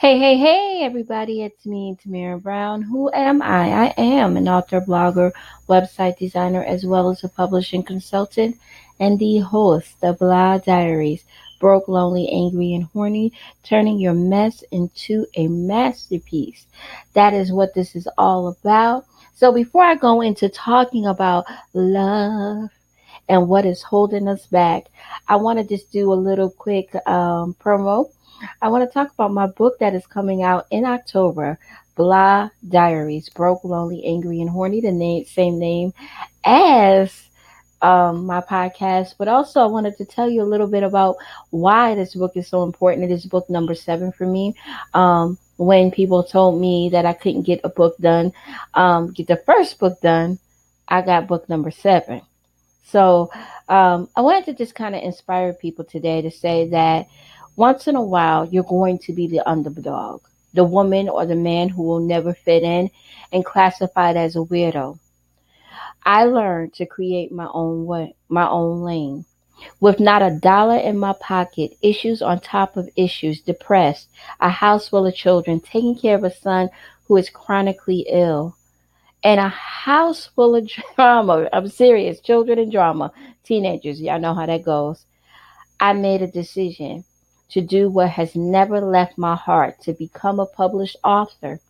Hey, hey, hey, everybody, it's me, Tamara Brown. Who am I? I am an author, blogger, website designer, as well as a publishing consultant and the host of Blah Diaries. Broke, lonely, angry, and horny, turning your mess into a masterpiece. That is what this is all about. So, before I go into talking about love and what is holding us back, I want to just do a little quick um, promo I want to talk about my book that is coming out in October, Blah Diaries, Broke, Lonely, Angry, and Horny, the name, same name as um, my podcast. But also, I wanted to tell you a little bit about why this book is so important. It is book number seven for me. Um, when people told me that I couldn't get a book done, um, get the first book done, I got book number seven. So um, I wanted to just kind of inspire people today to say that once in a while, you're going to be the underdog, the woman or the man who will never fit in and classified as a weirdo. I learned to create my own way, my own lane. With not a dollar in my pocket, issues on top of issues, depressed, a house full of children, taking care of a son who is chronically ill, and a house full of drama. I'm serious, children and drama, teenagers. Y'all know how that goes. I made a decision to do what has never left my heart to become a published author.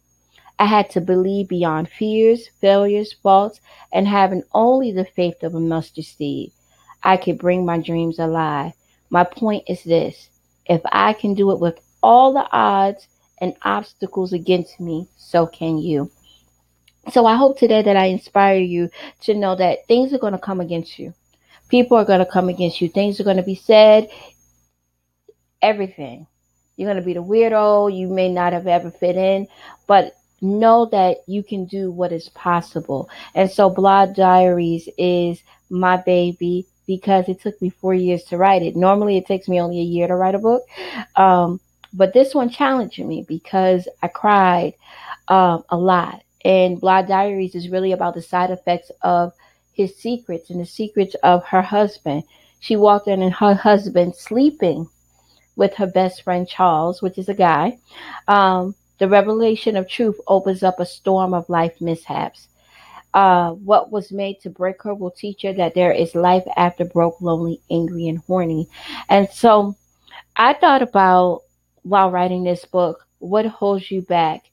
I had to believe beyond fears, failures, faults, and having only the faith of a mustard seed, I could bring my dreams alive. My point is this if I can do it with all the odds and obstacles against me, so can you. So I hope today that I inspire you to know that things are going to come against you. People are going to come against you. Things are going to be said everything. You're going to be the weirdo. You may not have ever fit in, but know that you can do what is possible. And so, Blah Diaries is my baby because it took me four years to write it. Normally, it takes me only a year to write a book. Um, but this one challenged me because I cried um, a lot. And Blah Diaries is really about the side effects of his secrets and the secrets of her husband. She walked in and her husband sleeping with her best friend Charles, which is a guy. Um, the revelation of truth opens up a storm of life mishaps. Uh, what was made to break her will teach her that there is life after broke, lonely, angry, and horny. And so I thought about while writing this book, what holds you back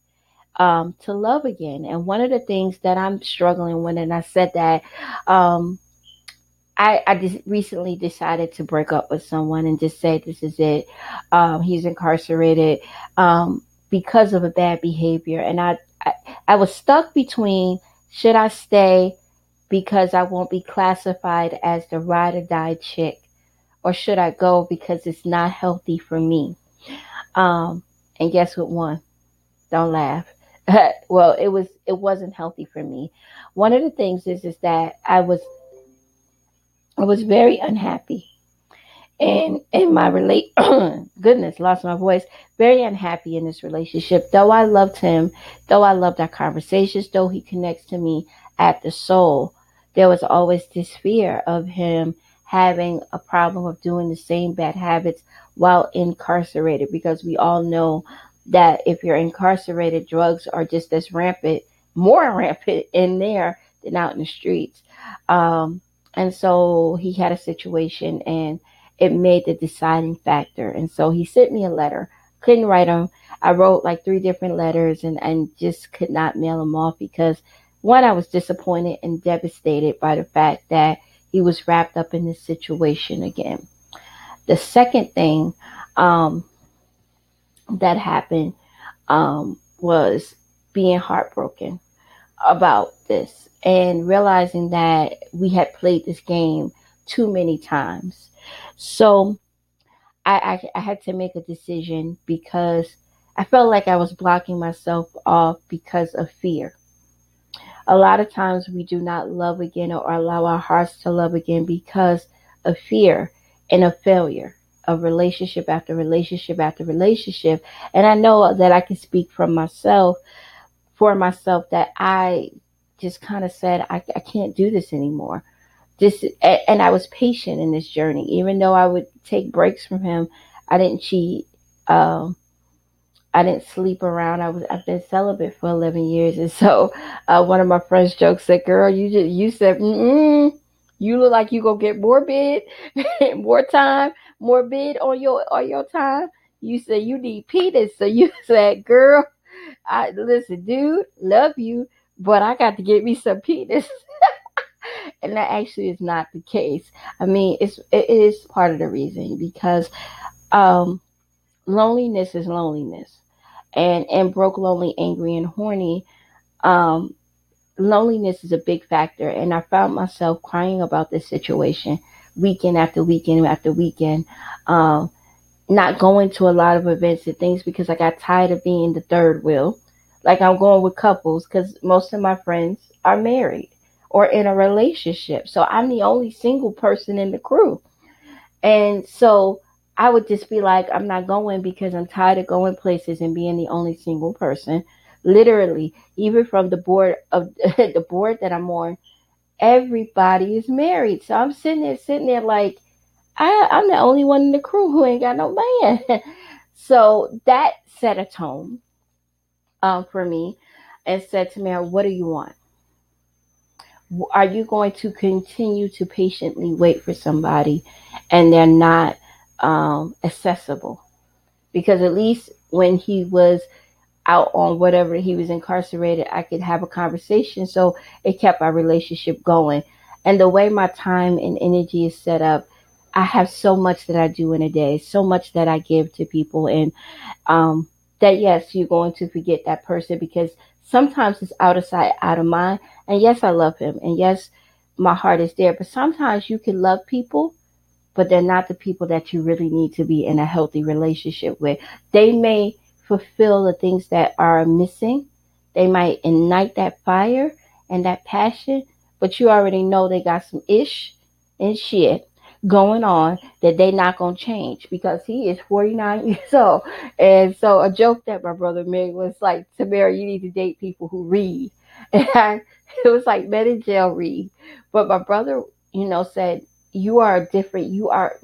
um, to love again? And one of the things that I'm struggling with, and I said that um, I, I just recently decided to break up with someone and just say this is it. Um, he's incarcerated um, because of a bad behavior, and I, I I was stuck between should I stay because I won't be classified as the ride or die chick, or should I go because it's not healthy for me? Um, and guess what? One, don't laugh. well, it was it wasn't healthy for me. One of the things is is that I was I was very unhappy. And in my relate goodness, lost my voice. Very unhappy in this relationship. Though I loved him, though I loved our conversations, though he connects to me at the soul, there was always this fear of him having a problem of doing the same bad habits while incarcerated because we all know that if you're incarcerated, drugs are just as rampant, more rampant in there than out in the streets. Um, and so he had a situation and it made the deciding factor. And so he sent me a letter. Couldn't write them. I wrote like three different letters and, and just could not mail them off because one, I was disappointed and devastated by the fact that he was wrapped up in this situation again. The second thing um, that happened um, was being heartbroken about this and realizing that we had played this game too many times. So I, I, I had to make a decision because I felt like I was blocking myself off because of fear. A lot of times we do not love again or allow our hearts to love again because of fear and of failure of relationship after relationship after relationship. And I know that I can speak from myself for myself that I just kind of said, I, I can't do this anymore. Just, and I was patient in this journey, even though I would take breaks from him. I didn't cheat. Um, I didn't sleep around. I was I've been celibate for 11 years, and so uh, one of my friends joked said, "Girl, you just you said, mm you look like you gonna get more bid, more time, more bid on your on your time." You said you need penis, so you said, "Girl, I listen, dude, love you, but I got to get me some penis." and that actually is not the case. I mean, it's it is part of the reason because um, loneliness is loneliness, and and broke, lonely, angry, and horny. Um, loneliness is a big factor, and I found myself crying about this situation weekend after weekend after weekend. Um, not going to a lot of events and things because I got tired of being the third wheel. Like I'm going with couples because most of my friends are married or in a relationship. So I'm the only single person in the crew. And so I would just be like, I'm not going because I'm tired of going places and being the only single person. Literally, even from the board of the board that I'm on, everybody is married. So I'm sitting there, sitting there like, I, I'm the only one in the crew who ain't got no man. so that set a tone um, for me and said to me, What do you want? are you going to continue to patiently wait for somebody and they're not um, accessible? Because at least when he was out on whatever he was incarcerated, I could have a conversation. So it kept our relationship going. And the way my time and energy is set up, I have so much that I do in a day, so much that I give to people. And um, that, yes, you're going to forget that person because sometimes it's out of sight, out of mind. And yes, I love him. And yes, my heart is there. But sometimes you can love people, but they're not the people that you really need to be in a healthy relationship with. They may fulfill the things that are missing. They might ignite that fire and that passion, but you already know they got some ish and shit going on that they not gonna change because he is 49 years old. And so a joke that my brother made was like, Tamara, you need to date people who read. And I, it was like men in jail read. But my brother, you know, said, You are different. You are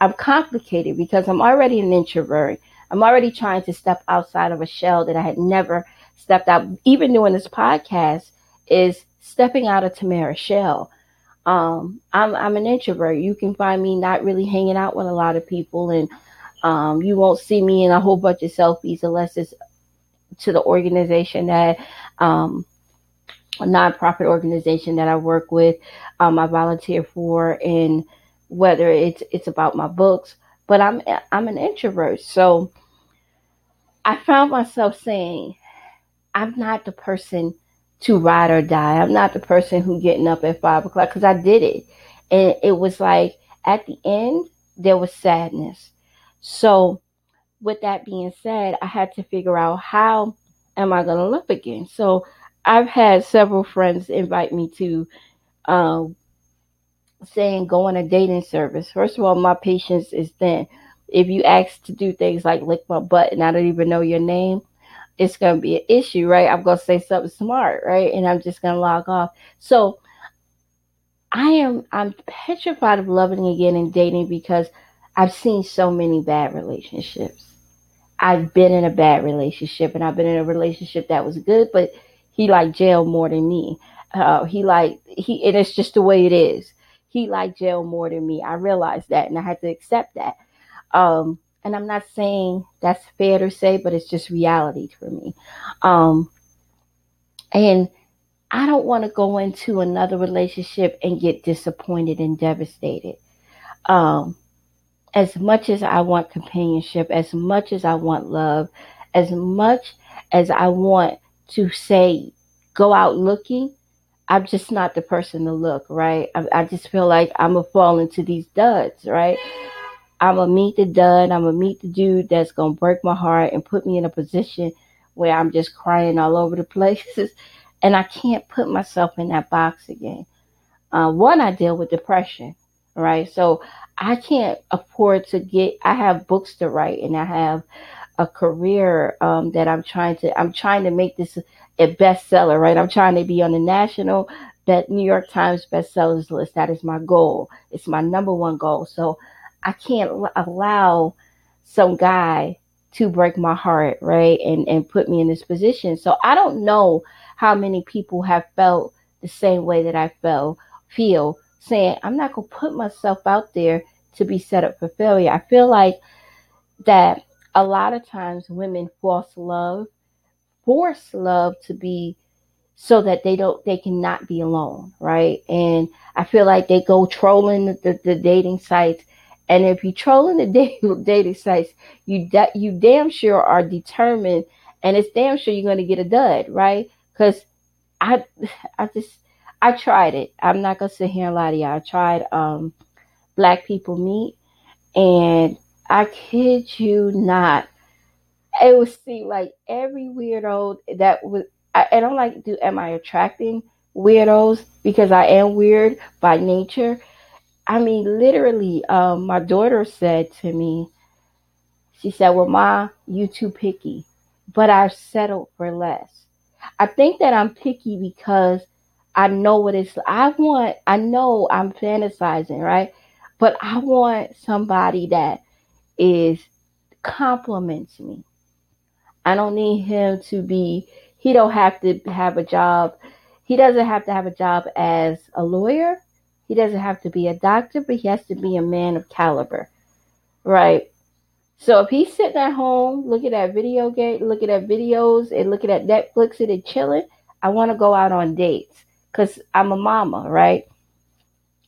I'm complicated because I'm already an introvert. I'm already trying to step outside of a shell that I had never stepped out. Even doing this podcast is stepping out of Tamara's shell um, I'm I'm an introvert. You can find me not really hanging out with a lot of people, and um, you won't see me in a whole bunch of selfies unless it's to the organization that um, a nonprofit organization that I work with, um, I volunteer for, and whether it's it's about my books. But I'm I'm an introvert, so I found myself saying, I'm not the person to ride or die. I'm not the person who getting up at five o'clock because I did it. And it was like at the end, there was sadness. So with that being said, I had to figure out how am I going to live again? So I've had several friends invite me to um, saying go on a dating service. First of all, my patience is thin. If you ask to do things like lick my butt and I don't even know your name, it's to be an issue, right? I'm to say something smart, right? And I'm just to log off. So I am, I'm petrified of loving again and dating because I've seen so many bad relationships. I've been in a bad relationship and I've been in a relationship that was good, but he liked jail more than me. Uh, he like he, and it's just the way it is. He liked jail more than me. I realized that and I had to accept that. Um, and I'm not saying that's fair to say, but it's just reality for me. Um, and I don't want to go into another relationship and get disappointed and devastated. Um, as much as I want companionship, as much as I want love, as much as I want to say, go out looking, I'm just not the person to look, right? I, I just feel like I'm going to fall into these duds, right? I'm gonna meet the dud. I'm gonna meet the dude that's gonna break my heart and put me in a position where I'm just crying all over the places, and I can't put myself in that box again. Uh, one, I deal with depression, right? So I can't afford to get. I have books to write, and I have a career um, that I'm trying to. I'm trying to make this a bestseller, right? I'm trying to be on the national that New York Times bestsellers list. That is my goal. It's my number one goal. So I can't allow some guy to break my heart, right? And and put me in this position. So I don't know how many people have felt the same way that I felt feel saying, I'm not gonna put myself out there to be set up for failure. I feel like that a lot of times women force love, force love to be so that they don't they cannot be alone, right? And I feel like they go trolling the, the, dating sites and if you're trolling the dating sites, you you damn sure are determined, and it's damn sure you're going to get a dud, right? Because I I just I tried it. I'm not gonna sit here and lie to you. I tried um, Black People Meet, and I kid you not, it would seem like every weirdo that was. I, I don't like do. Am I attracting weirdos because I am weird by nature? I mean, literally, um, my daughter said to me, she said, Well, Ma, you too picky, but I've settled for less. I think that I'm picky because I know what it's I want, I know I'm fantasizing, right? But I want somebody that is compliments me. I don't need him to be he don't have to have a job. He doesn't have to have a job as a lawyer he doesn't have to be a doctor, but he has to be a man of caliber, right? So if he's sitting at home looking at video game, looking at videos, and looking at Netflix and chilling, I want to go out on dates because I'm a mama, right?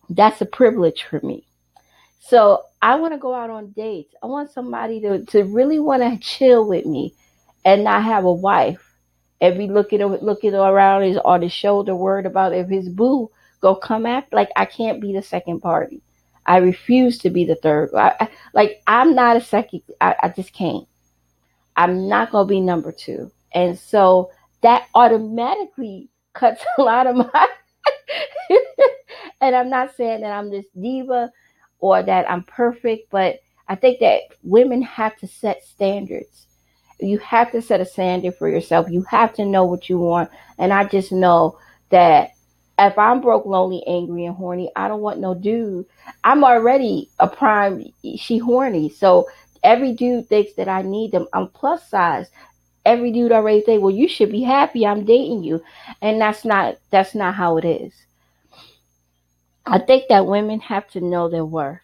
That's a privilege for me. So I want to go out on dates. I want somebody to, to really want to chill with me and not have a wife and be looking looking around his on his shoulder worried about if his boo go come after. Like I can't be the second party. I refuse to be the third. I, I, like I'm not a second. I, I just can't. I'm not gonna be number two. And so that automatically cuts a lot of my. and I'm not saying that I'm this diva or that I'm perfect, but I think that women have to set standards. You have to set a standard for yourself. You have to know what you want. And I just know that if I'm broke, lonely, angry, and horny, I don't want no dude. I'm already a prime. She horny, so every dude thinks that I need them. I'm plus size. Every dude already think, well, you should be happy. I'm dating you, and that's not that's not how it is. I think that women have to know their worth.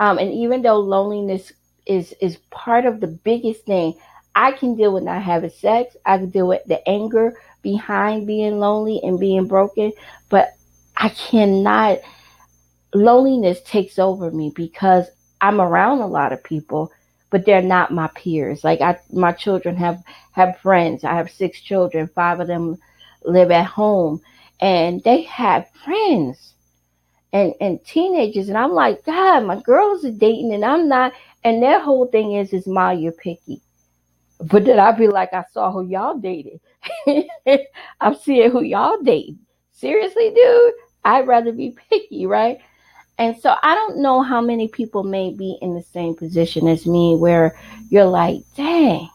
Um, and even though loneliness is is part of the biggest thing, I can deal with not having sex. I can deal with the anger behind being lonely and being broken, but I cannot. Loneliness takes over me because I'm around a lot of people, but they're not my peers. Like I, my children have have friends. I have six children. Five of them live at home, and they have friends and and teenagers. And I'm like, God, my girls are dating, and I'm not. And their whole thing is, is my you're picky. But then I'd be like, I saw who y'all dated. I'm seeing who y'all dating. Seriously, dude, I'd rather be picky, right? And so I don't know how many people may be in the same position as me where you're like, dang.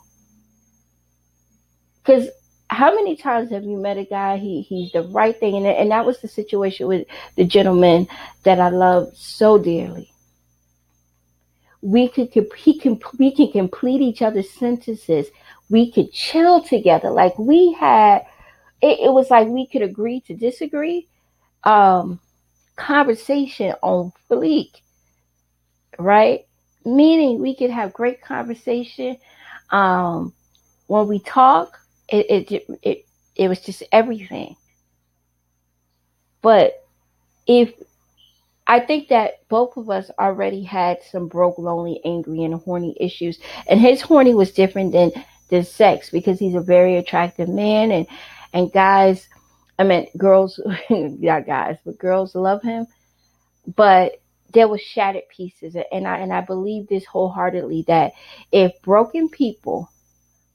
Because how many times have you met a guy? He he's the right thing, and and that was the situation with the gentleman that I loved so dearly we could he can we can complete each other's sentences. We could chill together. Like we had it, it was like we could agree to disagree. Um conversation on fleek. Right? Meaning we could have great conversation. Um when we talk, it it it, it was just everything. But if I think that both of us already had some broke, lonely, angry, and horny issues. And his horny was different than than sex because he's a very attractive man and and guys I mean girls not guys, but girls love him. But there was shattered pieces and I and I believe this wholeheartedly that if broken people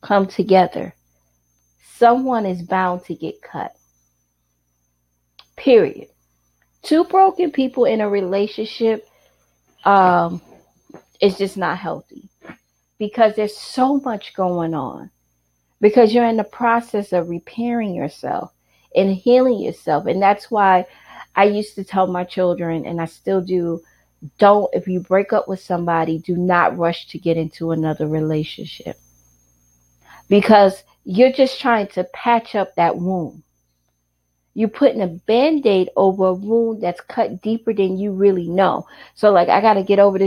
come together, someone is bound to get cut. Period. Two broken people in a relationship um is just not healthy because there's so much going on. Because you're in the process of repairing yourself and healing yourself. And that's why i used to tell my children and i still do don't, if you break up with somebody, do not rush to get into another relationship. Because you're just trying to patch up that wound. You're putting a band aid over a wound that's cut deeper than you really know. So, like, I got to get over this